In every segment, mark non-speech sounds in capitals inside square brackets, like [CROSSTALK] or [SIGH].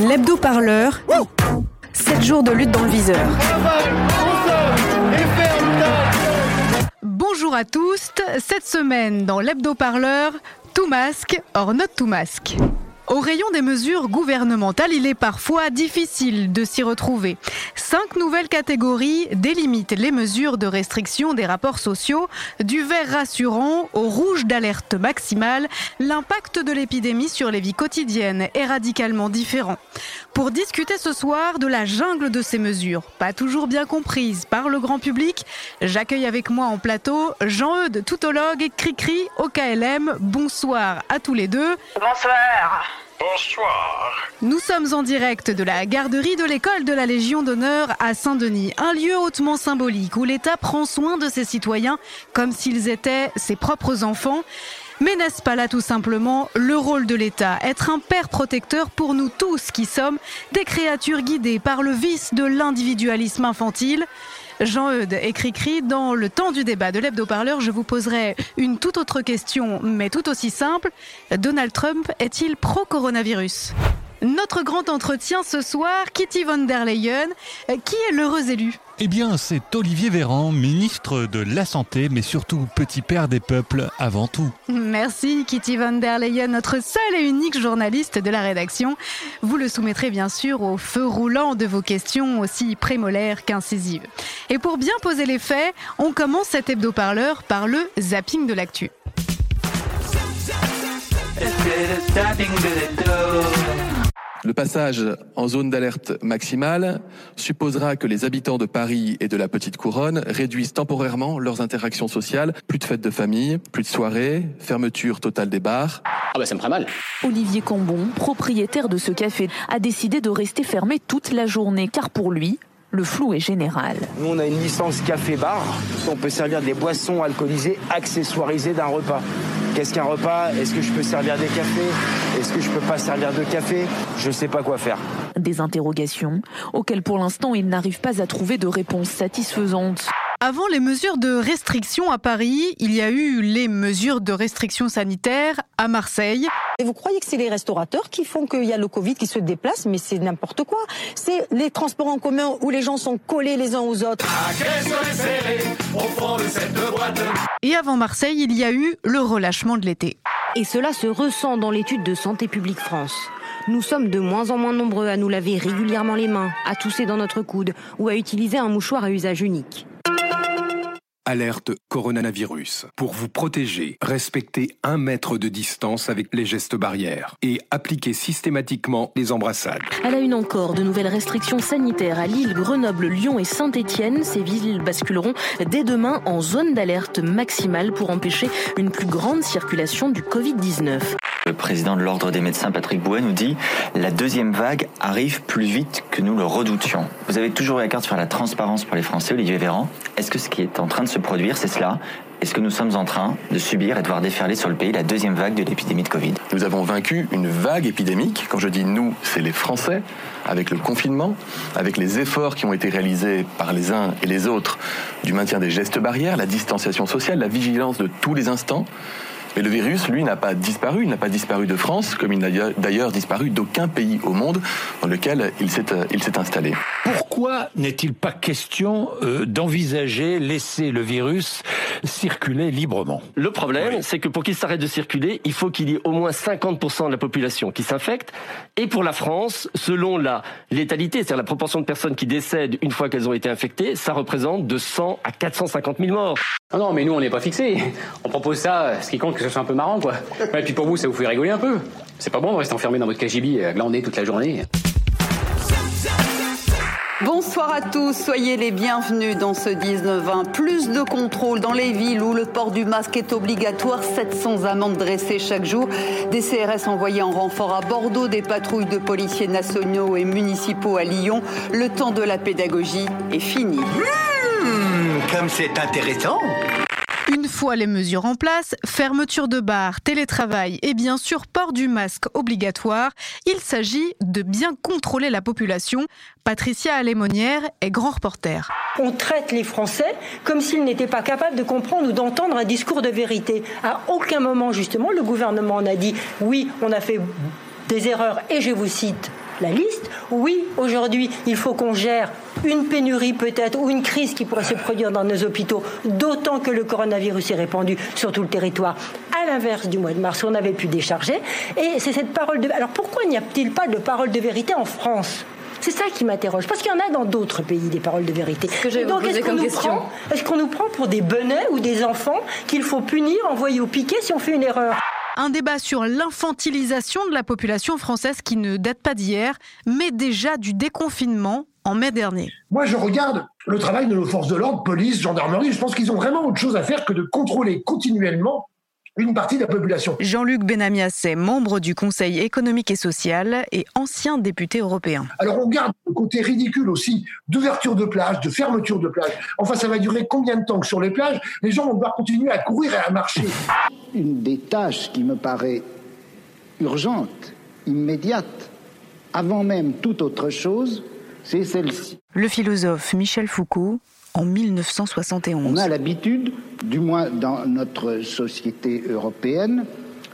L'hebdo-parleur. 7 jours de lutte dans le viseur. Bonjour à tous. Cette semaine, dans l'hebdo-parleur, tout masque, or not tout masque. Au rayon des mesures gouvernementales, il est parfois difficile de s'y retrouver. Cinq nouvelles catégories délimitent les mesures de restriction des rapports sociaux, du vert rassurant au rouge d'alerte maximale. L'impact de l'épidémie sur les vies quotidiennes est radicalement différent. Pour discuter ce soir de la jungle de ces mesures, pas toujours bien comprises par le grand public, j'accueille avec moi en plateau Jean-Eudes, toutologue, Cricri au KLM. Bonsoir à tous les deux. Bonsoir. Bonsoir. Nous sommes en direct de la garderie de l'école de la Légion d'honneur à Saint-Denis, un lieu hautement symbolique où l'État prend soin de ses citoyens comme s'ils étaient ses propres enfants. Mais n'est-ce pas là tout simplement le rôle de l'État Être un père protecteur pour nous tous qui sommes des créatures guidées par le vice de l'individualisme infantile? Jean-Eudes et Cricri, dans le temps du débat de l'hebdo-parleur, je vous poserai une toute autre question, mais tout aussi simple. Donald Trump est-il pro-coronavirus? Notre grand entretien ce soir, Kitty von der Leyen, qui est l'heureux élu Eh bien, c'est Olivier Véran, ministre de la Santé, mais surtout petit père des peuples avant tout. Merci Kitty von der Leyen, notre seule et unique journaliste de la rédaction. Vous le soumettrez bien sûr au feu roulant de vos questions aussi prémolaires qu'incisives. Et pour bien poser les faits, on commence cet hebdo-parleur par le zapping de l'actu. Le passage en zone d'alerte maximale supposera que les habitants de Paris et de la Petite Couronne réduisent temporairement leurs interactions sociales. Plus de fêtes de famille, plus de soirées, fermeture totale des bars. Ah bah ça me ferait mal. Olivier Cambon, propriétaire de ce café, a décidé de rester fermé toute la journée car pour lui, le flou est général. Nous, on a une licence café-bar. On peut servir des boissons alcoolisées accessoirisées d'un repas. Qu'est-ce qu'un repas? Est-ce que je peux servir des cafés? Est-ce que je peux pas servir de café? Je sais pas quoi faire. Des interrogations auxquelles pour l'instant il n'arrive pas à trouver de réponse satisfaisante. Avant les mesures de restriction à Paris, il y a eu les mesures de restriction sanitaire à Marseille. Et vous croyez que c'est les restaurateurs qui font qu'il y a le Covid qui se déplace Mais c'est n'importe quoi. C'est les transports en commun où les gens sont collés les uns aux autres. Et avant Marseille, il y a eu le relâchement de l'été. Et cela se ressent dans l'étude de Santé publique France. Nous sommes de moins en moins nombreux à nous laver régulièrement les mains, à tousser dans notre coude ou à utiliser un mouchoir à usage unique. Alerte coronavirus. Pour vous protéger, respectez un mètre de distance avec les gestes barrières et appliquez systématiquement les embrassades. À la une encore, de nouvelles restrictions sanitaires à Lille, Grenoble, Lyon et Saint-Étienne. Ces villes basculeront dès demain en zone d'alerte maximale pour empêcher une plus grande circulation du Covid-19. Le président de l'Ordre des médecins, Patrick Bouet, nous dit la deuxième vague arrive plus vite que nous le redoutions. Vous avez toujours la carte sur la transparence pour les Français, Olivier Véran. Est-ce que ce qui est en train de se produire, c'est cela est-ce que nous sommes en train de subir et de voir déferler sur le pays la deuxième vague de l'épidémie de Covid? Nous avons vaincu une vague épidémique. Quand je dis nous, c'est les Français, avec le confinement, avec les efforts qui ont été réalisés par les uns et les autres du maintien des gestes barrières, la distanciation sociale, la vigilance de tous les instants. Mais le virus, lui, n'a pas disparu. Il n'a pas disparu de France, comme il n'a d'ailleurs disparu d'aucun pays au monde dans lequel il s'est, il s'est installé. Pourquoi n'est-il pas question euh, d'envisager laisser le virus circuler librement? Le problème, c'est que pour qu'il s'arrête de circuler, il faut qu'il y ait au moins 50% de la population qui s'infecte. Et pour la France, selon la létalité, c'est-à-dire la proportion de personnes qui décèdent une fois qu'elles ont été infectées, ça représente de 100 à 450 000 morts. Non, non, mais nous, on n'est pas fixés. On propose ça, ce qui compte, que ce soit un peu marrant, quoi. Et puis pour vous, ça vous fait rigoler un peu. C'est pas bon de rester enfermé dans votre KGB à glander toute la journée. Bonsoir à tous, soyez les bienvenus dans ce 19-20. Plus de contrôle dans les villes où le port du masque est obligatoire, 700 amendes dressées chaque jour, des CRS envoyés en renfort à Bordeaux, des patrouilles de policiers nationaux et municipaux à Lyon. Le temps de la pédagogie est fini. Comme c'est intéressant une Une fois les mesures en place, fermeture de bars, télétravail et bien sûr port du masque obligatoire, il s'agit de bien contrôler la population. Patricia Alémonière est grand reporter. On traite les Français comme s'ils n'étaient pas capables de comprendre ou d'entendre un discours de vérité. À aucun moment, justement, le gouvernement n'a dit oui, on a fait des erreurs et je vous cite la liste. Oui, aujourd'hui, il faut qu'on gère une pénurie peut-être ou une crise qui pourrait se produire dans nos hôpitaux, d'autant que le coronavirus est répandu sur tout le territoire. À l'inverse du mois de mars, on avait pu décharger. Et c'est cette parole de... Alors pourquoi n'y a-t-il pas de parole de vérité en France? C'est ça qui m'interroge, parce qu'il y en a dans d'autres pays des paroles de vérité. Que donc est-ce qu'on nous, prend, est qu'on nous prend pour des benets ou des enfants qu'il faut punir, envoyer au piquet si on fait une erreur? Un débat sur l'infantilisation de la population française qui ne date pas d'hier, mais déjà du déconfinement en mai dernier. Moi, je regarde le travail de nos forces de l'ordre, police, gendarmerie. Je pense qu'ils ont vraiment autre chose à faire que de contrôler continuellement une partie de la population. Jean-Luc Benamias est membre du Conseil économique et social et ancien député européen. Alors on garde le côté ridicule aussi d'ouverture de plage, de fermeture de plage. Enfin, ça va durer combien de temps que sur les plages, les gens vont devoir continuer à courir et à marcher Une des tâches qui me paraît urgente, immédiate, avant même toute autre chose, c'est celle-ci. Le philosophe Michel Foucault en 1971. On a l'habitude, du moins dans notre société européenne,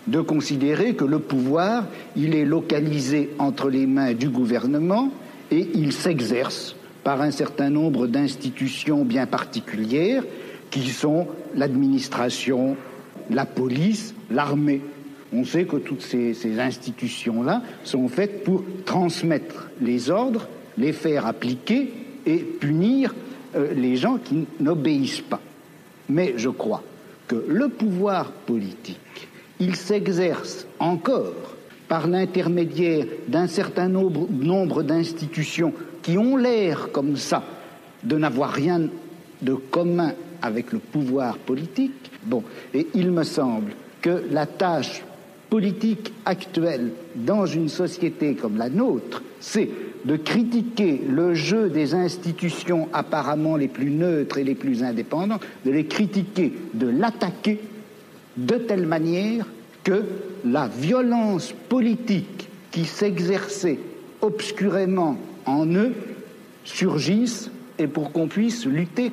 de considérer que le pouvoir, il est localisé entre les mains du gouvernement et il s'exerce par un certain nombre d'institutions bien particulières qui sont l'administration, la police, l'armée. On sait que toutes ces, institutions-là sont faites pour transmettre les ordres, les faire appliquer et punir euh, les gens qui n'obéissent pas. Mais je crois que le pouvoir politique, il s'exerce encore par l'intermédiaire d'un certain nombre d'institutions qui ont l'air comme ça de n'avoir rien de commun avec le pouvoir politique. Bon, et il me semble que la tâche politique actuelle dans une société comme la nôtre, c'est de critiquer le jeu des institutions apparemment les plus neutres et les plus indépendantes, de les critiquer, de l'attaquer de telle manière que la violence politique qui s'exerçait obscurément en eux surgisse et pour qu'on puisse lutter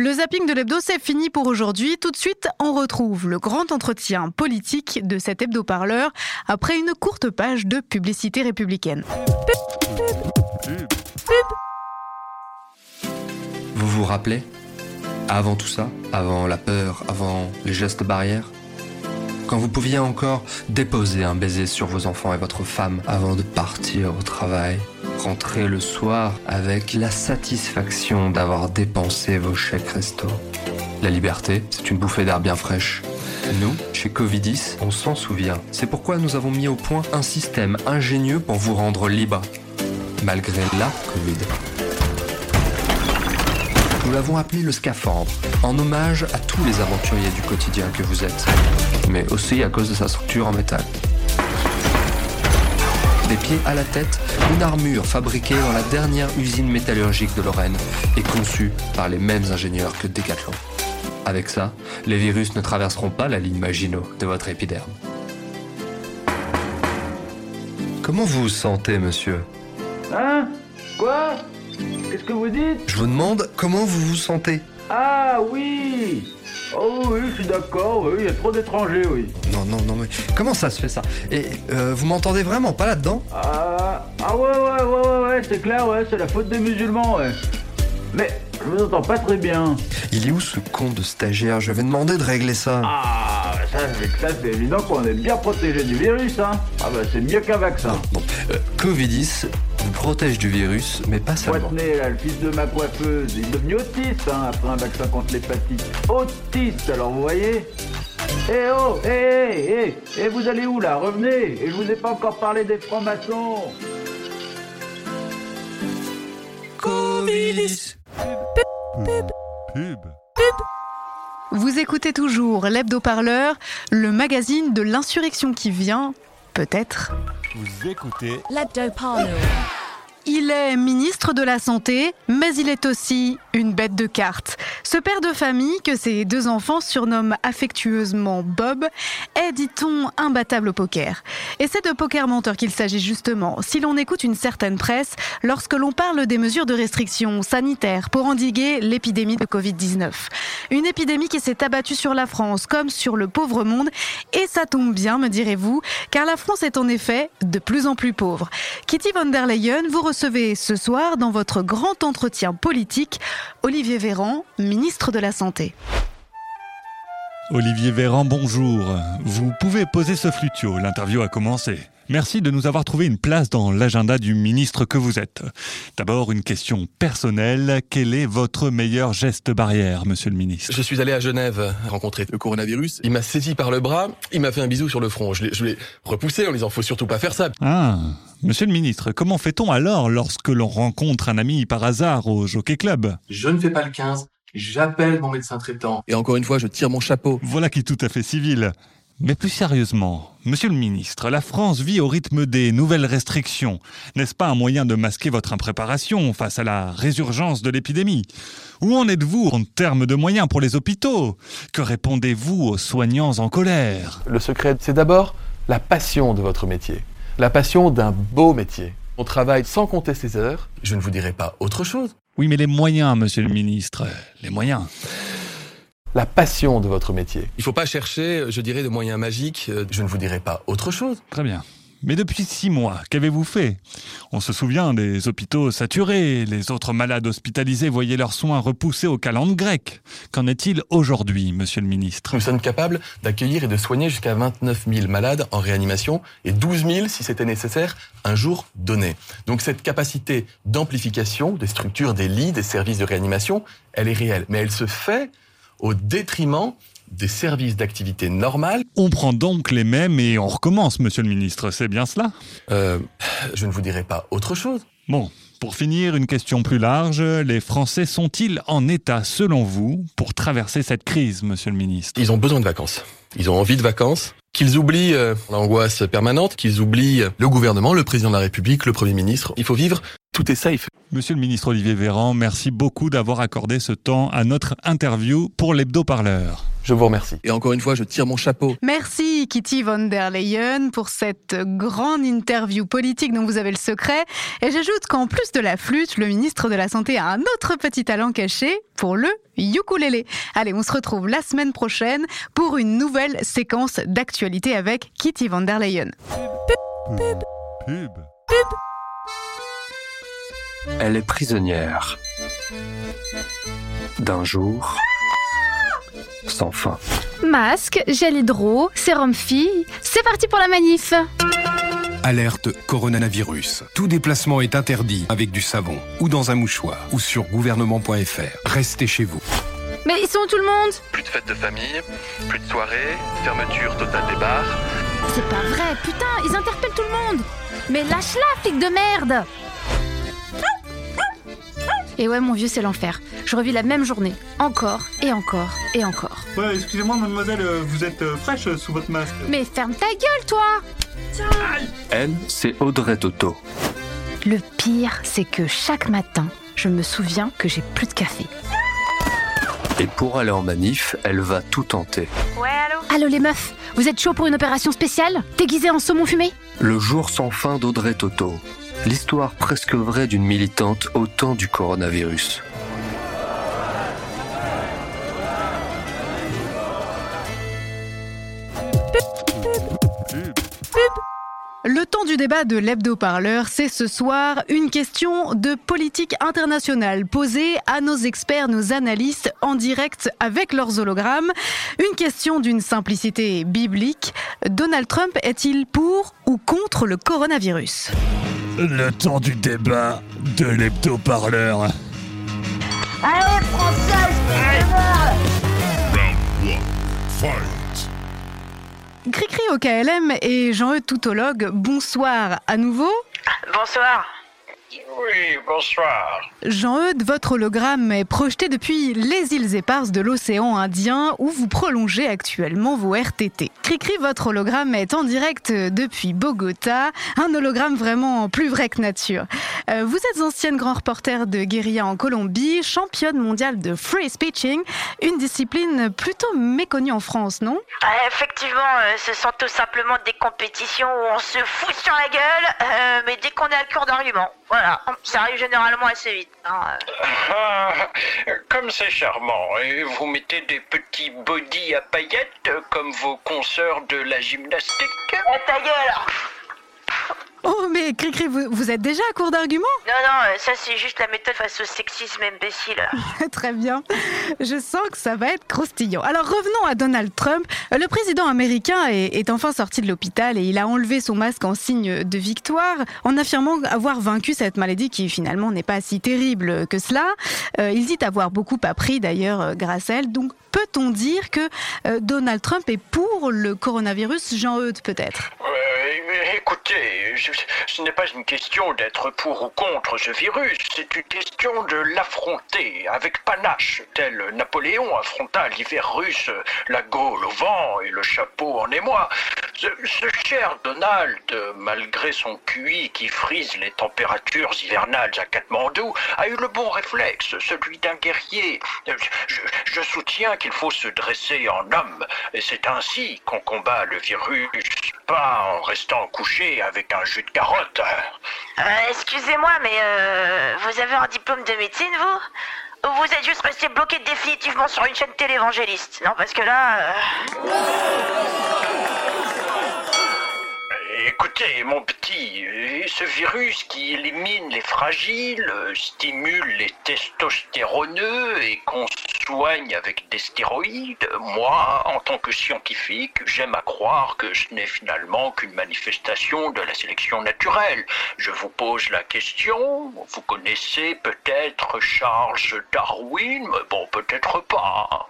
le zapping de l'hebdo, c'est fini pour aujourd'hui. Tout de suite, on retrouve le grand entretien politique de cet hebdo-parleur après une courte page de publicité républicaine. Vous vous rappelez? Avant tout ça, avant la peur, avant les gestes barrières? Quand vous pouviez encore déposer un baiser sur vos enfants et votre femme avant de partir au travail, rentrer le soir avec la satisfaction d'avoir dépensé vos chèques resto. La liberté, c'est une bouffée d'air bien fraîche. Nous, chez Covidis, on s'en souvient. C'est pourquoi nous avons mis au point un système ingénieux pour vous rendre libre, malgré la Covid. Nous l'avons appelé le scaphandre, en hommage à tous les aventuriers du quotidien que vous êtes, mais aussi à cause de sa structure en métal. Des pieds à la tête, une armure fabriquée dans la dernière usine métallurgique de Lorraine et conçue par les mêmes ingénieurs que Decathlon. Avec ça, les virus ne traverseront pas la ligne Maginot de votre épiderme. Comment vous vous sentez, monsieur? Hein? Quoi? Qu'est-ce que vous dites? Je vous demande comment vous vous sentez. Ah oui Oh oui, je suis d'accord, oui, il y a trop d'étrangers, oui. Non, non, non, mais comment ça se fait ça? Et euh, vous m'entendez vraiment pas là-dedans? Ah, ah ouais, ouais, ouais, ouais, ouais, c'est clair, ouais, c'est la faute des musulmans, ouais. Mais je vous entends pas très bien. Il est où ce con de stagiaire? Je vais demander de régler ça. Ah, ça c'est évident qu'on est bien protégé du virus, hein. Ah bah c'est mieux qu'un vaccin. Bon, euh, Covid-10 vous protège du virus, mais pas seulement. Poitenay, là, le fils de ma coiffeuse, il est devenu autiste hein, après un vaccin contre l'hépatite. Autiste, alors vous voyez Eh oh Eh eh Eh vous allez où là? Revenez Et je vous ai pas encore parlé des francs-maçons Covid-10 Pub. Pub. Vous écoutez toujours l'hebdo-parleur, le magazine de l'insurrection qui vient, peut-être. Vous écoutez l'hebdo-parleur. Il est ministre de la Santé, mais il est aussi une bête de cartes. Ce père de famille, que ses deux enfants surnomment affectueusement Bob, est, dit-on, imbattable au poker. Et c'est de poker menteur qu'il s'agit justement, si l'on écoute une certaine presse, lorsque l'on parle des mesures de restriction sanitaire pour endiguer l'épidémie de Covid-19. Une épidémie qui s'est abattue sur la France comme sur le pauvre monde, et ça tombe bien, me direz-vous, car la France est en effet de plus en plus pauvre. Kitty von der Leyen, vous recevez ce soir dans votre grand entretien politique Olivier Véran, ministre de la Santé. Olivier Véran, bonjour. Vous pouvez poser ce flutio, l'interview a commencé. Merci de nous avoir trouvé une place dans l'agenda du ministre que vous êtes. D'abord, une question personnelle. Quel est votre meilleur geste barrière, monsieur le ministre? Je suis allé à Genève rencontrer le coronavirus. Il m'a saisi par le bras, il m'a fait un bisou sur le front. Je l'ai repoussé en disant faut surtout pas faire ça. Ah, monsieur le ministre, comment fait-on alors lorsque l'on rencontre un ami par hasard au Jockey Club? Je ne fais pas le 15. J'appelle mon médecin traitant. Et encore une fois, je tire mon chapeau. Voilà qui est tout à fait civil. Mais plus sérieusement, monsieur le ministre, la France vit au rythme des nouvelles restrictions. N'est-ce pas un moyen de masquer votre impréparation face à la résurgence de l'épidémie? Où en êtes-vous en termes de moyens pour les hôpitaux? Que répondez-vous aux soignants en colère? Le secret, c'est d'abord la passion de votre métier. La passion d'un beau métier. On travaille sans compter ses heures. Je ne vous dirai pas autre chose. Oui, mais les moyens, monsieur le ministre, les moyens la passion de votre métier. Il ne faut pas chercher, je dirais, de moyens magiques. Je ne vous dirai pas autre chose. Très bien. Mais depuis six mois, qu'avez-vous fait? On se souvient des hôpitaux saturés, les autres malades hospitalisés voyaient leurs soins repoussés au calendrier grec. Qu'en est-il aujourd'hui, monsieur le ministre? Nous sommes capables d'accueillir et de soigner jusqu'à 29 000 malades en réanimation et 12 000, si c'était nécessaire, un jour donné. Donc cette capacité d'amplification des structures, des lits, des services de réanimation, elle est réelle. Mais elle se fait au détriment des services d'activité normale. On prend donc les mêmes et on recommence, monsieur le ministre, c'est bien cela? Euh, Je ne vous dirai pas autre chose. Bon, pour finir, une question plus large. Les Français sont-ils en état, selon vous, pour traverser cette crise, monsieur le ministre? Ils ont besoin de vacances. Ils ont envie de vacances. Qu'ils oublient euh, l'angoisse permanente, qu'ils oublient le gouvernement, le président de la République, le Premier ministre. Il faut vivre, tout est safe. Monsieur le ministre Olivier Véran, merci beaucoup d'avoir accordé ce temps à notre interview pour l'hebdo-parleur. Je vous remercie. Et encore une fois, je tire mon chapeau. Merci Kitty von der Leyen pour cette grande interview politique dont vous avez le secret. Et j'ajoute qu'en plus de la flûte, le ministre de la Santé a un autre petit talent caché pour le ukulélé. Allez, on se retrouve la semaine prochaine pour une nouvelle séquence d'actualité avec Kitty von der Leyen. Pub. Pub. Pub. Pub. Elle est prisonnière d'un jour sans fin. Masque, gel hydro, sérum fille, c'est parti pour la manif Alerte coronavirus. Tout déplacement est interdit avec du savon ou dans un mouchoir ou sur gouvernement.fr. Restez chez vous. Mais ils sont où tout le monde? Plus de fêtes de famille, plus de soirées, fermeture totale des bars. C'est pas vrai, putain, ils interpellent tout le monde Mais lâche-la, flic de merde et ouais, mon vieux, c'est l'enfer. Je revis la même journée, encore et encore et encore. Ouais, excusez-moi, mademoiselle, vous êtes fraîche sous votre masque. Mais ferme ta gueule, toi Elle, c'est Audrey Toto. Le pire, c'est que chaque matin, je me souviens que j'ai plus de café. Et pour aller en manif, elle va tout tenter. Ouais, allô? Allô les meufs, vous êtes chaud pour une opération spéciale? Déguisée en saumon fumé? Le jour sans fin d'Audrey Toto. L'histoire presque vraie d'une militante au temps du coronavirus. Le temps du débat de l'hebdo-parleur, c'est ce soir une question de politique internationale posée à nos experts, nos analystes en direct avec leurs hologrammes. Une question d'une simplicité biblique. Donald Trump est-il pour ou contre le coronavirus? Le temps du débat de l'hebdo-parleur. Allez, Française, Round fight. Cricri au KLM et Jean-Eudes Toutologue, bonsoir à nouveau. Bonsoir. Oui, bonsoir. Jean-Eudes, votre hologramme est projeté depuis les îles éparses de l'océan Indien où vous prolongez actuellement vos RTT. Cricri, votre hologramme est en direct depuis Bogota, un hologramme vraiment plus vrai que nature. Euh, vous êtes ancienne grand reporter de guérilla en Colombie, championne mondiale de free speeching, une discipline plutôt méconnue en France, non? Ah, Effectivement, euh, ce sont tout simplement des compétitions où on se fout sur la gueule, euh, mais dès qu'on est à court d'arguments. Voilà, ça arrive généralement assez vite. hein, euh. Ah, comme c'est charmant. Et vous mettez des petits bodys à paillettes comme vos consoeurs de la gymnastique. ta gueule Oh, mais Cricri, vous, vous êtes déjà à court d'arguments? Non, non, euh, ça c'est juste la méthode face au sexisme imbécile. [LAUGHS] Très bien. Je sens que ça va être croustillant. Alors revenons à Donald Trump. Le président américain est, est enfin sorti de l'hôpital et il a enlevé son masque en signe de victoire en affirmant avoir vaincu cette maladie qui finalement n'est pas si terrible que cela. Euh, il dit avoir beaucoup appris d'ailleurs euh, grâce à elle. Donc peut-on dire que euh, Donald Trump est pour le coronavirus Jean-Eudes peut-être? Écoutez, ce n'est pas une question d'être pour ou contre ce virus, c'est une question de l'affronter avec panache, tel Napoléon affronta l'hiver russe, la Gaule au vent et le chapeau en émoi. Ce, ce cher Donald, malgré son QI qui frise les températures hivernales à Katmandou, a eu le bon réflexe, celui d'un guerrier. Je, je soutiens qu'il faut se dresser en homme, et c'est ainsi qu'on combat le virus, pas en restant couché avec un jus de carotte. Euh, Excusez-moi, mais euh, vous avez un diplôme de médecine, vous? Ou vous êtes juste resté bloqué définitivement sur une chaîne télévangéliste? Non, parce que là... Écoutez, mon petit, euh, ce virus qui élimine les fragiles, euh, stimule les testostéroneux et qu'on soigne avec des stéroïdes, moi, en tant que scientifique, j'aime à croire que ce n'est finalement qu'une manifestation de la sélection naturelle. Je vous pose la question, vous connaissez peut-être Charles Darwin, mais bon, peut-être pas.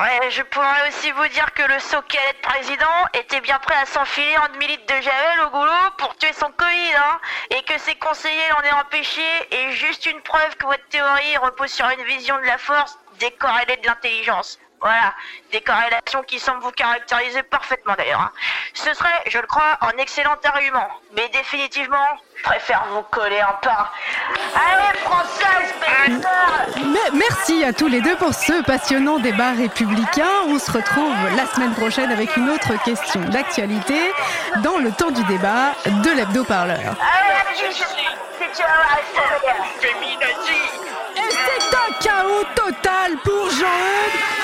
Ouais, je pourrais aussi vous dire que le soquet de président était bien prêt à s'enfiler en demi-litre de javel au boulot pour tuer son Covid, hein, et que ses conseillers l'en aient empêché est juste une preuve que votre théorie repose sur une vision de la force décorrélée de l'intelligence. Voilà, des corrélations qui semblent vous caractériser parfaitement d'ailleurs. hein. Ce serait, je le crois, un excellent argument, mais définitivement, je préfère vous coller un pain. Allez, Françoise, bâtard Mais merci à tous les deux pour ce passionnant débat républicain. On se retrouve la semaine prochaine avec une autre question d'actualité dans le temps du débat de l'hebdo-parleur. Allez, un chaos total pour Jean-Eudes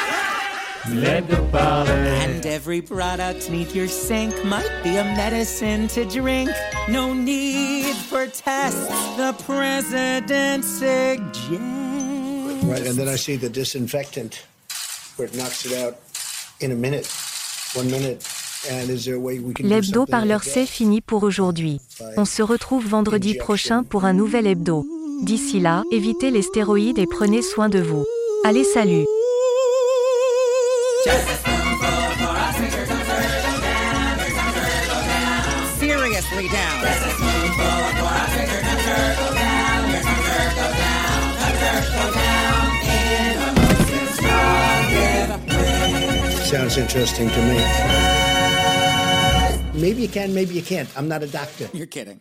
And every product neath your sink might be a medicine to drink. No need for tests, the president suggests. Right, and then I see the disinfectant where it knocks it out in a minute, one minute. And is there a way we can do L'hebdo parleur c'est fini pour aujourd'hui. On se retrouve vendredi prochain pour un nouvel hebdo. D'ici là, évitez les stéroïdes et prenez soin de vous. Allez salut Seriously down. Sounds interesting to me. Maybe you can, maybe you can't. I'm not a doctor. You're kidding.